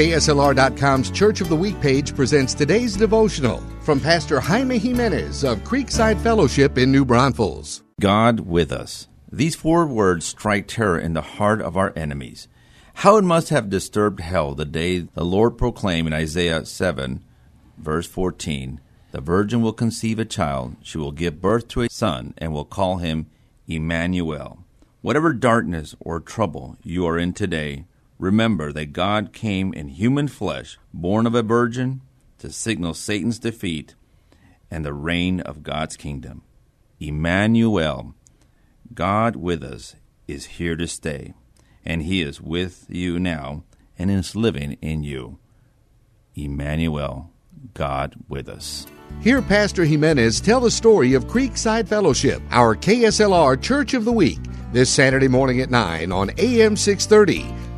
KSLR.com's Church of the Week page presents today's devotional from Pastor Jaime Jimenez of Creekside Fellowship in New Braunfels. God with us. These four words strike terror in the heart of our enemies. How it must have disturbed hell the day the Lord proclaimed in Isaiah 7, verse 14 The virgin will conceive a child, she will give birth to a son, and will call him Emmanuel. Whatever darkness or trouble you are in today, remember that God came in human flesh, born of a virgin, to signal Satan's defeat and the reign of God's kingdom. Emmanuel, God with us, is here to stay, and He is with you now and is living in you. Emmanuel, God with us. Hear Pastor Jimenez tell the story of Creekside Fellowship, our KSLR Church of the Week, this Saturday morning at 9 on AM 630